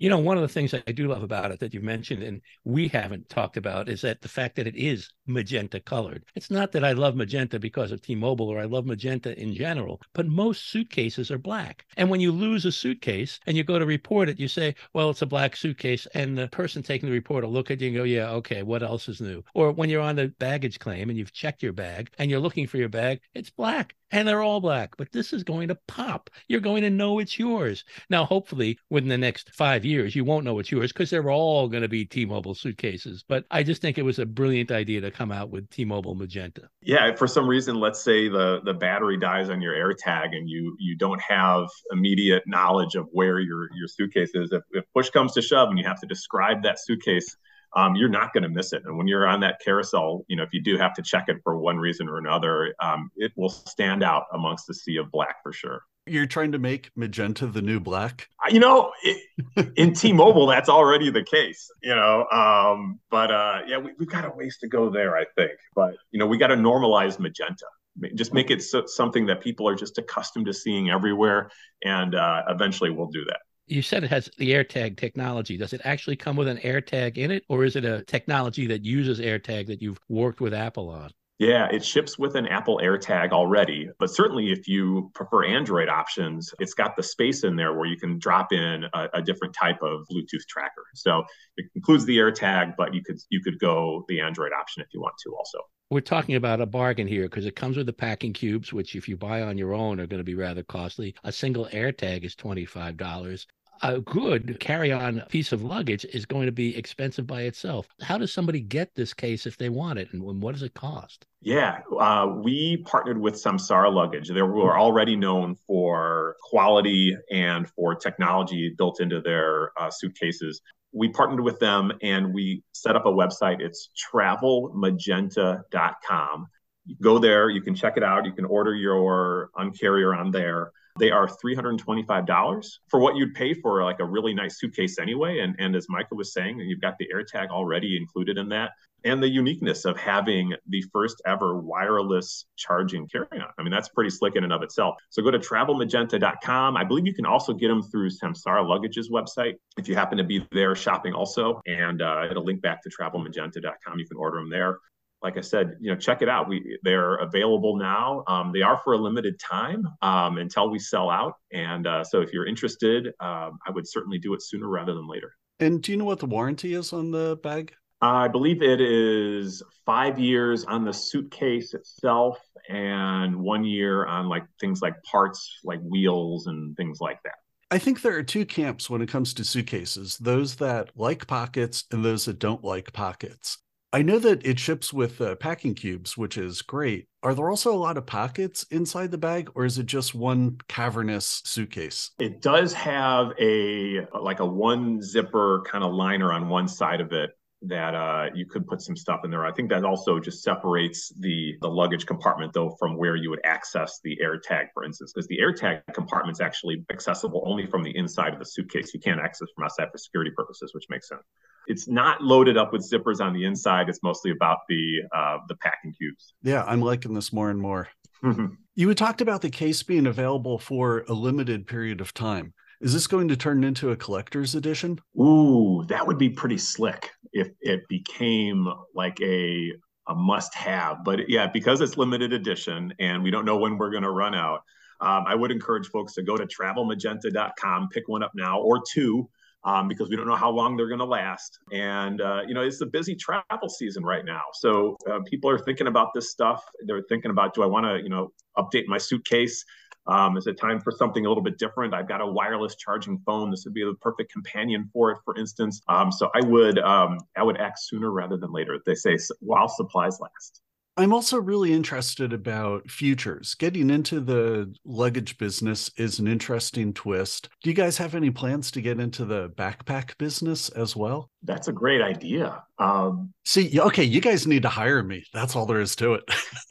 [SPEAKER 3] You know, one of the things I do love about it that you mentioned and we haven't talked about is that the fact that it is magenta colored. It's not that I love magenta because of T-Mobile or I love magenta in general, but most suitcases are black. And when you lose a suitcase and you go to report it, you say, well, it's a black suitcase. And the person taking the report will look at you and go, yeah, okay, what else is new? Or when you're on the baggage claim and you've checked your bag and you're looking for your bag, it's black and they're all black, but this is going to pop. You're going to know it's yours. Now, hopefully, within the next five years, you won't know it's yours because they're all going to be T Mobile suitcases. But I just think it was a brilliant idea to come out with T Mobile Magenta.
[SPEAKER 5] Yeah, for some reason, let's say the, the battery dies on your AirTag and you you don't have immediate knowledge of where your, your suitcase is. If, if push comes to shove and you have to describe that suitcase, um, you're not going to miss it. And when you're on that carousel, you know, if you do have to check it for one reason or another, um, it will stand out amongst the sea of black for sure.
[SPEAKER 2] You're trying to make magenta the new black?
[SPEAKER 5] You know, it, in T-Mobile, that's already the case. You know, um, but uh, yeah, we, have got a ways to go there, I think. But you know, we got to normalize magenta just make it so, something that people are just accustomed to seeing everywhere and uh, eventually we'll do that
[SPEAKER 3] you said it has the AirTag technology. Does it actually come with an AirTag in it, or is it a technology that uses AirTag that you've worked with Apple on?
[SPEAKER 5] Yeah, it ships with an Apple AirTag already. But certainly, if you prefer Android options, it's got the space in there where you can drop in a, a, different type of Bluetooth tracker. So it includes the AirTag, but you could you could go the Android option if you want to also.
[SPEAKER 3] We're talking about a bargain here because it comes with the packing cubes, which if you buy on your own are going to be rather costly. A single AirTag is twenty five dollars a good carry on piece of luggage is going to be expensive by itself. How does somebody get this case if they want it? And what does it cost?
[SPEAKER 5] Yeah, uh, we partnered with Samsara Luggage. They were already known for quality and for technology built into their uh, suitcases. We partnered with them and we set up a website. It's travelmagenta.com. You go there, you can check it out. You can order your uncarrier on there. They are $325 for what you'd pay for like a really nice suitcase anyway. And, and as Micah was saying, you've got the AirTag already included in that. And the uniqueness of having the first ever wireless charging carry-on. I mean, that's pretty slick in and of itself. So go to travelmagenta.com. I believe you can also get them through Samsara Luggage's website if you happen to be there shopping also. And uh, it'll link back to travelmagenta.com. You can order them there like I said, you know, check it out. We they're available now. Um, they are for a limited time um, until we sell out. And uh, so, if you're interested, um, I would certainly do it sooner rather than later.
[SPEAKER 2] And do you know what the warranty is on the bag?
[SPEAKER 5] I believe it is five years on the suitcase itself and one year on like things like parts like wheels and things like that.
[SPEAKER 2] I think there are two camps when it comes to suitcases those that like pockets and those that don't like pockets. I know that it ships with uh, packing cubes, which is great. Are there also a lot of pockets inside the bag, or is it just one cavernous suitcase?
[SPEAKER 5] It does have a like a one zipper kind of liner on one side of it that uh, you could put some stuff in there. I think that also just separates the the luggage compartment though from where you would access the AirTag, for instance, because the AirTag compartment is actually accessible only from the inside of the suitcase. You can't access from outside for security purposes, which makes sense. It's not loaded up with zippers on the inside. It's mostly about the uh, the packing cubes.
[SPEAKER 2] Yeah, I'm liking this more and more. you had talked about the case being available for a limited period of time. Is this going to turn into a collector's edition?
[SPEAKER 5] Ooh, that would be pretty slick if it became like a a must have. But yeah, because it's limited edition and we don't know when we're going to run out, um, I would encourage folks to go to travelmagenta.com, pick one up now or two. Um, because we don't know how long they're going to last. And, uh, you know, it's a busy travel season right now. So uh, people are thinking about this stuff. They're thinking about, do I want to, you know, update my suitcase? Um, is it time for something a little bit different? I've got a wireless charging phone. This would be the perfect companion for it, for instance. Um, so I would um, I would act sooner rather than later. They say while supplies last.
[SPEAKER 2] I'm also really interested about futures. Getting into the luggage business is an interesting twist. Do you guys have any plans to get into the backpack business as well?
[SPEAKER 5] That's a great idea. Um,
[SPEAKER 2] See, okay, you guys need to hire me. That's all there is to it.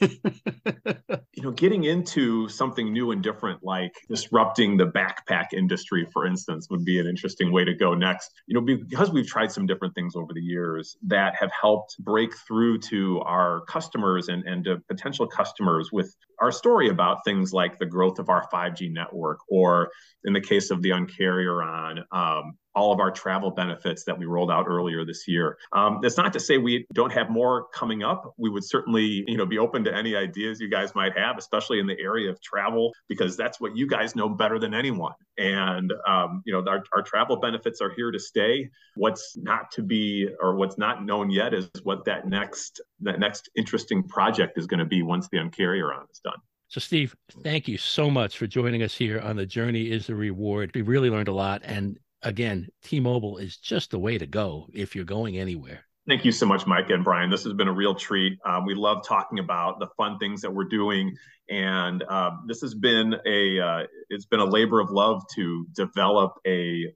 [SPEAKER 5] you know, getting into something new and different, like disrupting the backpack industry, for instance, would be an interesting way to go next. You know, because we've tried some different things over the years that have helped break through to our customers and, and to potential customers with our story about things like the growth of our 5G network, or in the case of the Uncarrier on, um, all of our travel benefits that we rolled out earlier this year. Um, that's not to say we don't have more coming up. We would certainly, you know, be open to any ideas you guys might have, especially in the area of travel, because that's what you guys know better than anyone. And um, you know, our, our travel benefits are here to stay. What's not to be or what's not known yet is what that next that next interesting project is going to be once the Uncarrier on is done.
[SPEAKER 3] So, Steve, thank you so much for joining us here on The Journey is the Reward. We really learned a lot. And again, T-Mobile is just the way to go if you're going anywhere.
[SPEAKER 5] Thank you so much, Mike and Brian. This has been a real treat. Um, we love talking about the fun things that we're doing, and uh, this has been a uh, it's been a labor of love to develop a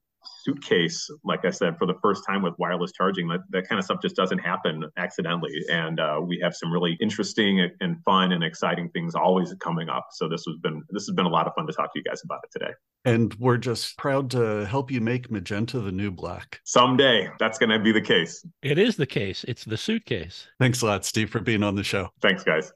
[SPEAKER 5] suitcase, like I said, for the first time with wireless charging. That, that kind of stuff just doesn't happen accidentally. And uh, we have some really interesting and fun and exciting things always coming up. So this has been this has been a lot of fun to talk to you guys about it today.
[SPEAKER 2] And we're just proud to help you make magenta the new black.
[SPEAKER 5] Someday that's going to be the case.
[SPEAKER 3] It is the case. It's the suitcase.
[SPEAKER 2] Thanks a lot, Steve, for being on the show.
[SPEAKER 5] Thanks, guys.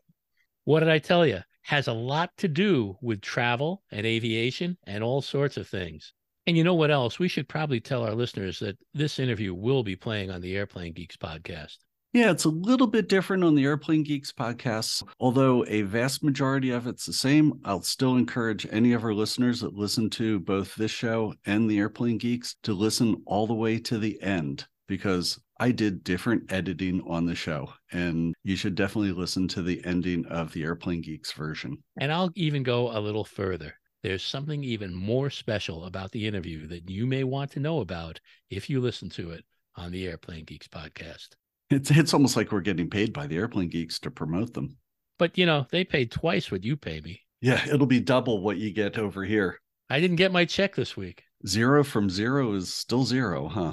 [SPEAKER 3] What did I tell you? Has a lot to do with travel and aviation and all sorts of things. And you know what else? We should probably tell our listeners that this interview will be playing on the Airplane Geeks podcast.
[SPEAKER 2] Yeah, it's a little bit different on the Airplane Geeks podcast. Although a vast majority of it's the same, I'll still encourage any of our listeners that listen to both this show and the Airplane Geeks to listen all the way to the end because I did different editing on the show, and you should definitely listen to the ending of the Airplane Geeks version.
[SPEAKER 3] And I'll even go a little further there's something even more special about the interview that you may want to know about if you listen to it on the Airplane Geeks podcast.
[SPEAKER 2] It's it's almost like we're getting paid by the Airplane Geeks to promote them.
[SPEAKER 3] But you know, they paid twice what you pay me.
[SPEAKER 2] Yeah, it'll be double what you get over here.
[SPEAKER 3] I didn't get my check this week.
[SPEAKER 2] Zero from zero is still zero, huh?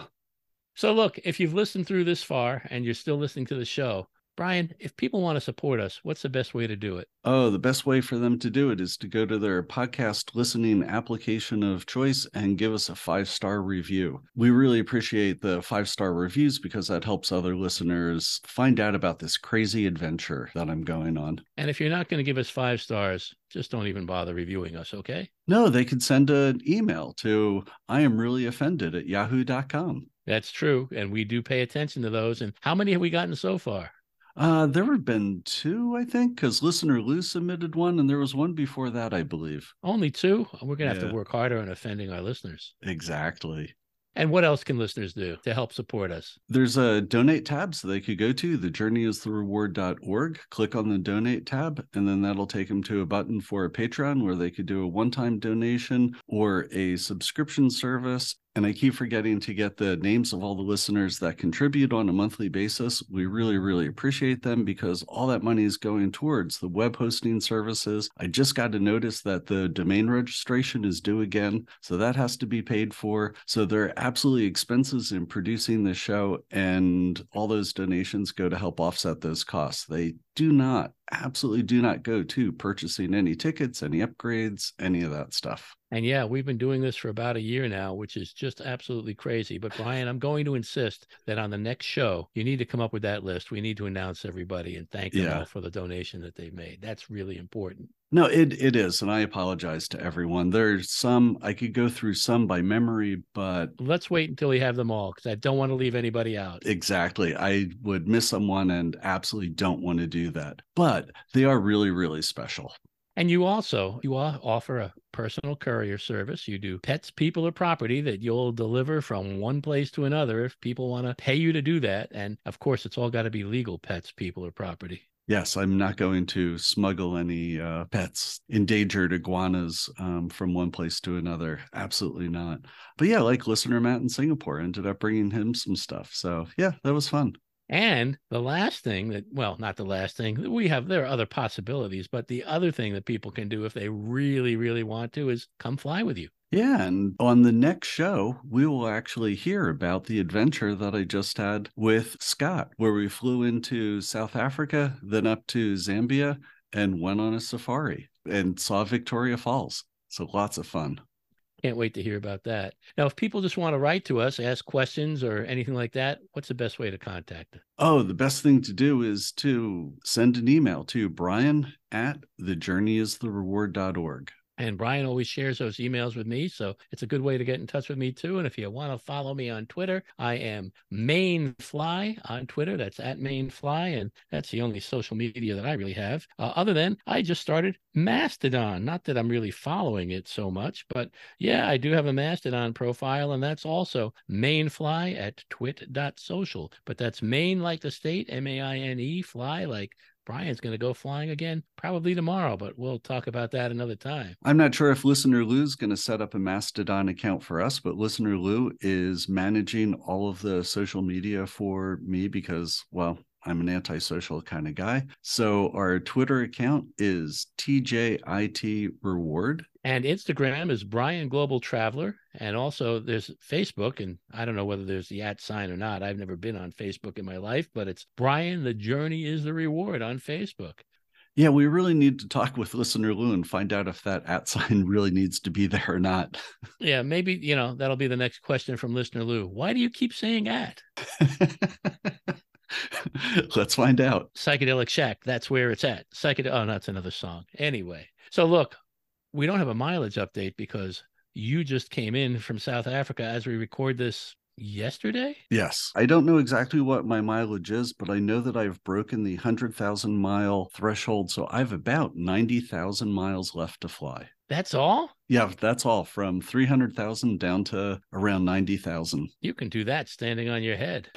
[SPEAKER 3] So look, if you've listened through this far and you're still listening to the show, Brian, if people want to support us, what's the best way to do it?
[SPEAKER 2] Oh, the best way for them to do it is to go to their podcast listening application of choice and give us a five star review. We really appreciate the five star reviews because that helps other listeners find out about this crazy adventure that I'm going on.
[SPEAKER 3] And if you're not going to give us five stars, just don't even bother reviewing us, okay?
[SPEAKER 2] No, they could send an email to I am really offended at yahoo.com.
[SPEAKER 3] That's true. And we do pay attention to those. And how many have we gotten so far?
[SPEAKER 2] Uh, there have been two, I think, because listener Lou submitted one, and there was one before that, I believe.
[SPEAKER 3] Only two. We're gonna have to work harder on offending our listeners.
[SPEAKER 2] Exactly.
[SPEAKER 3] And what else can listeners do to help support us?
[SPEAKER 2] There's a donate tab so they could go to thejourneyisthereward.org, click on the donate tab, and then that'll take them to a button for a Patreon where they could do a one time donation or a subscription service. And I keep forgetting to get the names of all the listeners that contribute on a monthly basis. We really, really appreciate them because all that money is going towards the web hosting services. I just got to notice that the domain registration is due again. So that has to be paid for. So there are absolutely expenses in producing the show, and all those donations go to help offset those costs. They do not, absolutely do not go to purchasing any tickets, any upgrades, any of that stuff.
[SPEAKER 3] And yeah, we've been doing this for about a year now, which is just absolutely crazy. But Brian, I'm going to insist that on the next show, you need to come up with that list. We need to announce everybody and thank them
[SPEAKER 2] Yeah.
[SPEAKER 3] all for the donation that they've made. That's really important.
[SPEAKER 2] No, it it is, and I apologize to everyone. There's some I could go through some by memory, but
[SPEAKER 3] Let's wait until we have them all because I don't want to leave anybody out.
[SPEAKER 2] exactly, I would miss someone and absolutely don't want to do that. But they are really, really special.
[SPEAKER 3] And you also you offer a personal courier service. You do pets, people, or property that you'll deliver from one place to another if people want to pay you to do that. And of course, it's all got to be legal pets, people, or property.
[SPEAKER 2] Yes, I'm not going to smuggle any uh, pets, endangered iguanas um, from one place to another. Absolutely not. But yeah, like listener Matt in Singapore ended up bringing him some stuff. So yeah, that was fun.
[SPEAKER 3] And the last thing that, well, not the last thing, we have, there are other possibilities, but the other thing that people can do if they really, really want to is come fly with you.
[SPEAKER 2] Yeah, and on the next show, we will actually hear about the adventure that I just had with Scott, where we flew into South Africa, then up to Zambia, and went on a safari and saw Victoria Falls. So lots of fun.
[SPEAKER 3] Can't wait to hear about that. Now, if people just want to write to us, ask questions or anything like that, what's the best way to contact us?
[SPEAKER 2] Oh, the best thing to do is to send an email to Brian at thejourneyisthereward.org.
[SPEAKER 3] And Brian always shares those emails with me. So it's a good way to get in touch with me too. And if you want to follow me on Twitter, I am Mainfly on Twitter. That's at Mainfly. And that's the only social media that I really have. Uh, other than I just started Mastodon. Not that I'm really following it so much, but yeah, I do have a Mastodon profile. And that's also Mainfly at twit.social. But that's Maine like the state, M A I N E, fly like Brian's going to go flying again probably tomorrow, but we'll talk about that another time.
[SPEAKER 2] I'm not sure if Listener Lou's going to set up a Mastodon account for us, but Listener Lou is managing all of the social media for me because, well, I'm an antisocial kind of guy. So our Twitter account is TJIT Reward.
[SPEAKER 3] And Instagram is Brian Global Traveler. And also there's Facebook. And I don't know whether there's the at sign or not. I've never been on Facebook in my life, but it's Brian, the journey is the reward on Facebook.
[SPEAKER 2] Yeah, we really need to talk with Listener Lou and find out if that at sign really needs to be there or not.
[SPEAKER 3] Yeah, maybe, you know, that'll be the next question from listener Lou. Why do you keep saying at?
[SPEAKER 2] Let's find out.
[SPEAKER 3] Psychedelic Shack, that's where it's at. Psychedelic, oh, that's another song. Anyway, so look, we don't have a mileage update because you just came in from South Africa as we record this yesterday.
[SPEAKER 2] Yes. I don't know exactly what my mileage is, but I know that I've broken the 100,000 mile threshold. So I have about 90,000 miles left to fly.
[SPEAKER 3] That's all?
[SPEAKER 2] Yeah, that's all from 300,000 down to around 90,000.
[SPEAKER 3] You can do that standing on your head,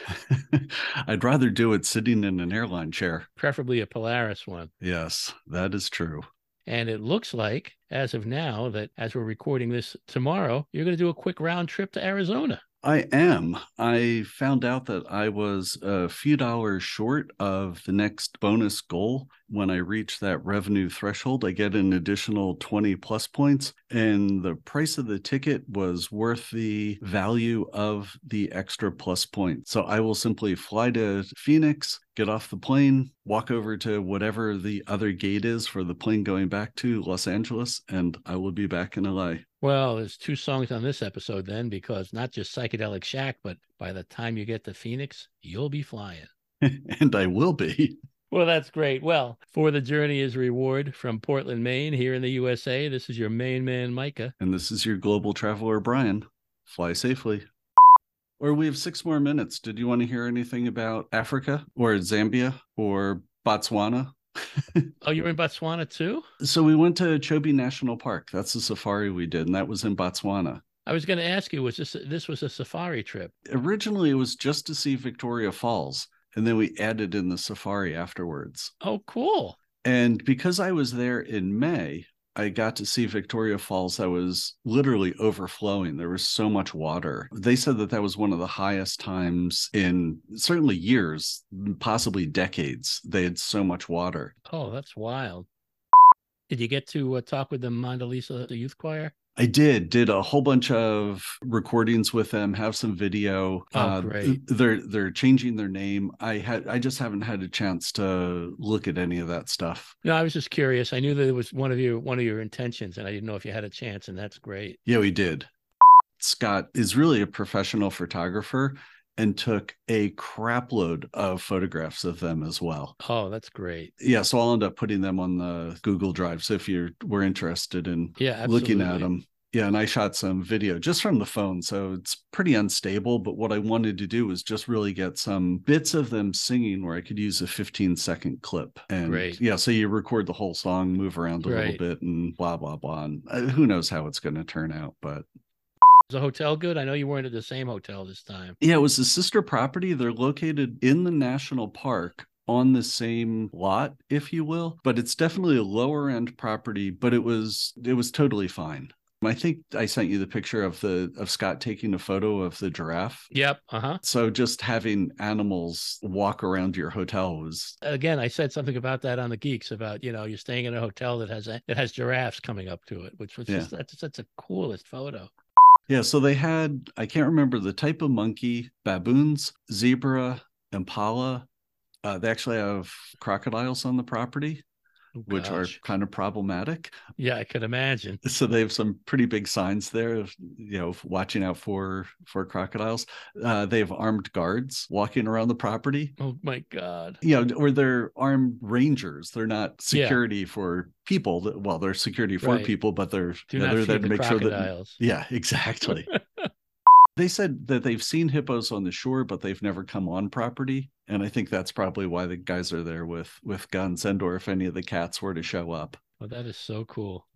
[SPEAKER 2] I'd rather do it sitting in an airline chair.
[SPEAKER 3] preferably a Polaris one.
[SPEAKER 2] Yes, that is true.
[SPEAKER 3] And it looks like, as of now, that as we're recording this tomorrow, you're going to do a quick round trip to Arizona.
[SPEAKER 2] I am. I found out that I was a few dollars short of the next bonus goal. When I reach that revenue threshold, I get an additional 20 plus points, and the price of the ticket was worth the value of the extra plus points. So I will simply fly to Phoenix, get off the plane, walk over to whatever the other gate is for the plane going back to Los Angeles, and I will be back in LA.
[SPEAKER 3] Well, there's two songs on this episode then, because not just Psychedelic Shack, but by the time you get to Phoenix, you'll be flying.
[SPEAKER 2] and I will be.
[SPEAKER 3] Well, that's great. Well, for the journey is reward from Portland, Maine, here in the USA. This is your main man, Micah.
[SPEAKER 2] And this is your global traveler, Brian. Fly safely. Or we have six more minutes. Did you want to hear anything about Africa or Zambia or Botswana?
[SPEAKER 3] Oh, you're in Botswana too?
[SPEAKER 2] So we went to Chobe National Park. That's the safari we did, and that was in Botswana.
[SPEAKER 3] I was going to ask you, was this this was a safari trip?
[SPEAKER 2] Originally, it was just to see Victoria Falls, and then we added in the safari afterwards.
[SPEAKER 3] Oh, cool.
[SPEAKER 2] And because I was there in May, I got to see Victoria Falls that was literally overflowing. There was so much water. They said that that was one of the highest times in certainly years, possibly decades. They had so much water.
[SPEAKER 3] Oh, that's wild. Did you get to uh, talk with the Madalitso the youth choir?
[SPEAKER 2] I did did a whole bunch of recordings with them, have some video.
[SPEAKER 3] Oh,
[SPEAKER 2] uh,
[SPEAKER 3] great.
[SPEAKER 2] They're they're changing their name. I had I just haven't had a chance to look at any of that stuff.
[SPEAKER 3] No, I was just curious. I knew that it was one of your one of your intentions, and I didn't know if you had a chance, and that's great.
[SPEAKER 2] Yeah, we did. Scott is really a professional photographer and took a crapload of photographs of them as well.
[SPEAKER 3] Oh, that's great.
[SPEAKER 2] Yeah, so I'll end up putting them on the Google Drive. So if you were interested in
[SPEAKER 3] Yeah, absolutely.
[SPEAKER 2] looking at them, yeah, and I shot some video just from the phone, so it's pretty unstable. But what I wanted to do was just really get some bits of them singing where I could use a 15 second clip. And
[SPEAKER 3] Great.
[SPEAKER 2] yeah, so you record the whole song, move around a
[SPEAKER 3] Right.
[SPEAKER 2] little bit, and blah blah blah. And uh, who knows how it's going to turn out, but
[SPEAKER 3] Is the hotel good? I know you weren't at the same hotel this time.
[SPEAKER 2] Yeah, it was a sister property. They're located in the national park on the same lot, if you will, but it's definitely a lower end property, but it was it was totally fine. I think I sent you the picture of the of Scott taking a photo of the giraffe.
[SPEAKER 3] Yep. Uh huh.
[SPEAKER 2] So just having animals walk around your hotel was
[SPEAKER 3] Again, I said something about that on the Geeks about you know you're staying in a hotel that has a, that has giraffes coming up to it, which was
[SPEAKER 2] Yeah.
[SPEAKER 3] just that's that's a coolest photo.
[SPEAKER 2] Yeah, so they had I can't remember the type of monkey, baboons, zebra, impala. Uh, they actually have crocodiles on the property.
[SPEAKER 3] Oh,
[SPEAKER 2] which are kind of problematic.
[SPEAKER 3] yeah, I could imagine.
[SPEAKER 2] So they have some pretty big signs there of you know watching out for for crocodiles. Uh, they have armed guards walking around the property.
[SPEAKER 3] Oh my god.
[SPEAKER 2] You know, or they're armed rangers. They're not
[SPEAKER 3] Yeah.
[SPEAKER 2] security for people. That, well, they're security for
[SPEAKER 3] Right.
[SPEAKER 2] people, but they're you know, they're there to
[SPEAKER 3] the
[SPEAKER 2] make sure that yeah, exactly. They said that they've seen hippos on the shore, but they've never come on property. And I think that's probably why the guys are there with with guns and or if any of the cats were to show up.
[SPEAKER 3] Well, that is so cool.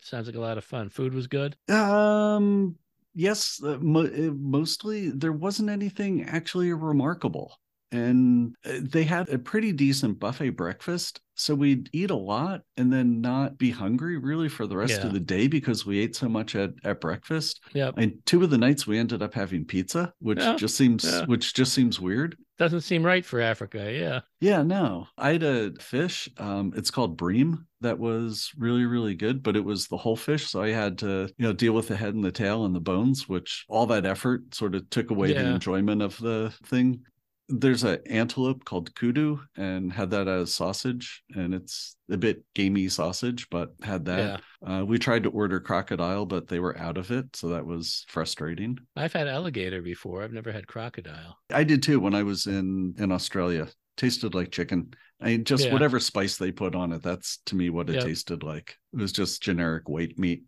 [SPEAKER 3] Sounds like a lot of fun. Food was good.
[SPEAKER 2] Um, yes, uh, mo- uh, mostly there wasn't anything actually remarkable. And uh, they had a pretty decent buffet breakfast. So we'd eat a lot and then not be hungry really for the rest
[SPEAKER 3] Yeah.
[SPEAKER 2] of the day because we ate so much at, at breakfast.
[SPEAKER 3] Yep.
[SPEAKER 2] And two of the nights we ended up having pizza, which
[SPEAKER 3] Yeah,
[SPEAKER 2] just seems
[SPEAKER 3] yeah.
[SPEAKER 2] which just seems weird.
[SPEAKER 3] Doesn't seem right for Africa. Yeah.
[SPEAKER 2] Yeah, no. I had a fish. Um, it's called bream. That was really, really good, but it was the whole fish. So I had to, you know, deal with the head and the tail and the bones, which all that effort sort of took away the enjoyment of the thing. There's an antelope called kudu and had that as sausage, and it's a bit gamey sausage, but had that. Uh, we tried to order crocodile, but they were out of it, so that was frustrating.
[SPEAKER 3] I've had alligator before. I've never had crocodile.
[SPEAKER 2] I did too when I was in in Australia. Tasted like chicken. I just
[SPEAKER 3] Yeah.
[SPEAKER 2] whatever spice they put on it. That's to me what it
[SPEAKER 3] Yep.
[SPEAKER 2] tasted like. It was just generic white meat.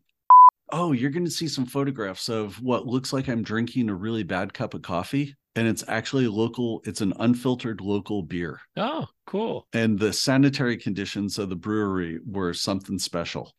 [SPEAKER 2] Oh, you're going to see some photographs of what looks like I'm drinking a really bad cup of coffee, and it's actually local. It's an unfiltered local beer,
[SPEAKER 3] Oh, cool.
[SPEAKER 2] and the sanitary conditions of the brewery were something special.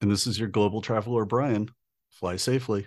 [SPEAKER 2] And this is your global traveler, Brian. Fly safely.